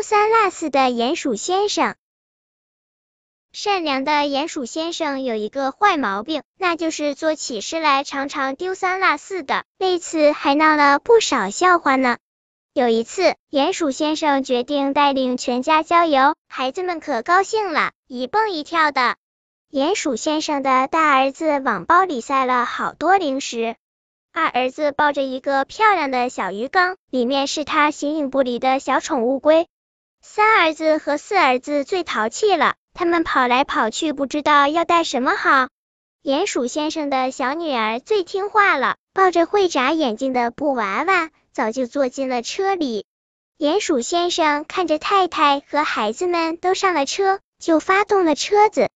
丢三落四的鼹鼠先生。善良的鼹鼠先生有一个坏毛病，那就是做起事来常常丢三落四的，为此还闹了不少笑话呢。有一次，鼹鼠先生决定带领全家郊游，孩子们可高兴了，一蹦一跳的。鼹鼠先生的大儿子往包里塞了好多零食，二儿子抱着一个漂亮的小鱼缸，里面是他形影不离的小宠物龟。三儿子和四儿子最淘气了。他们跑来跑去，不知道要带什么好。鼹鼠先生的小女儿最听话了，抱着会眨眼睛的布娃娃，早就坐进了车里。鼹鼠先生看着太太和孩子们都上了车，就发动了车子。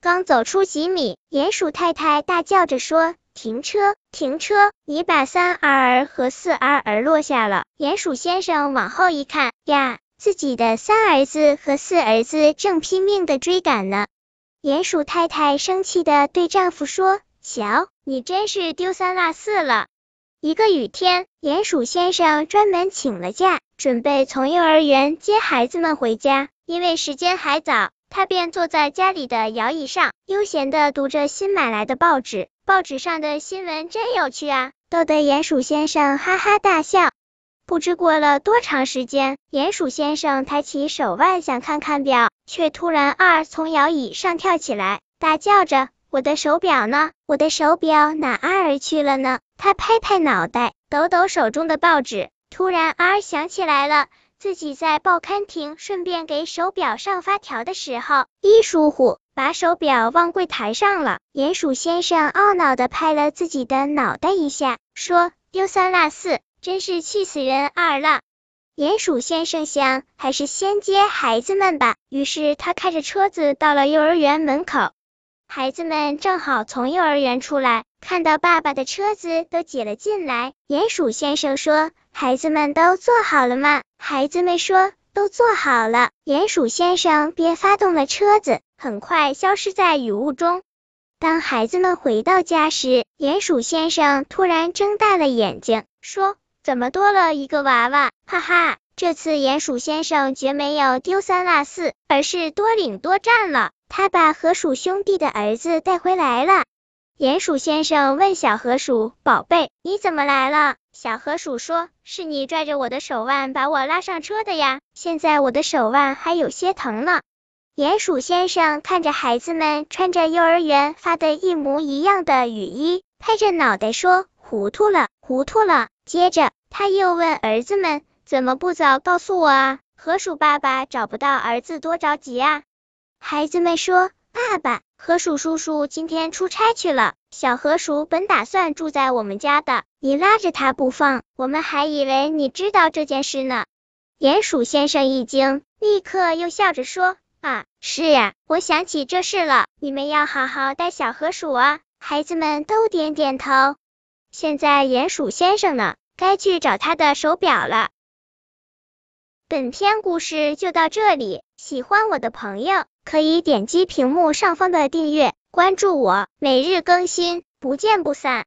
刚走出几米，鼹鼠太太大叫着说：“停车，停车！你把三儿和四儿儿落下了。”鼹鼠先生往后一看，呀！自己的三儿子和四儿子正拼命的追赶呢。鼹鼠太太生气的对丈夫说：“瞧，你真是丢三落四了。”一个雨天，鼹鼠先生专门请了假，准备从幼儿园接孩子们回家。因为时间还早，他便坐在家里的摇椅上，悠闲的读着新买来的报纸。报纸上的新闻真有趣啊，逗得鼹鼠先生哈哈大笑。不知过了多长时间，鼹鼠先生抬起手腕想看看表，却突然二从摇椅上跳起来，大叫着：“我的手表呢？我的手表哪儿去了呢？”他拍拍脑袋，抖抖手中的报纸，突然儿想起来了，自己在报刊亭顺便给手表上发条的时候，一疏忽把手表忘柜台上了。鼹鼠先生懊恼的拍了自己的脑袋一下，说：“丢三落四。”真是气死人二了！鼹鼠先生想，还是先接孩子们吧。于是他开着车子到了幼儿园门口，孩子们正好从幼儿园出来，看到爸爸的车子都挤了进来。鼹鼠先生说：“孩子们都坐好了吗？”孩子们说：“都坐好了。”鼹鼠先生便发动了车子，很快消失在雨雾中。当孩子们回到家时，鼹鼠先生突然睁大了眼睛，说。怎么多了一个娃娃？哈哈，这次鼹鼠先生绝没有丢三落四，而是多领多占了。他把河鼠兄弟的儿子带回来了。鼹鼠先生问小河鼠：“宝贝，你怎么来了？”小河鼠说：“是你拽着我的手腕把我拉上车的呀，现在我的手腕还有些疼呢。”鼹鼠先生看着孩子们穿着幼儿园发的一模一样的雨衣，拍着脑袋说：“糊涂了，糊涂了。”接着。他又问儿子们：“怎么不早告诉我啊？河鼠爸爸找不到儿子，多着急啊！”孩子们说：“爸爸，河鼠叔叔今天出差去了。小河鼠本打算住在我们家的，你拉着他不放，我们还以为你知道这件事呢。”鼹鼠先生一惊，立刻又笑着说：“啊，是呀，我想起这事了。你们要好好带小河鼠啊！”孩子们都点点头。现在鼹鼠先生呢？该去找他的手表了。本篇故事就到这里，喜欢我的朋友可以点击屏幕上方的订阅，关注我，每日更新，不见不散。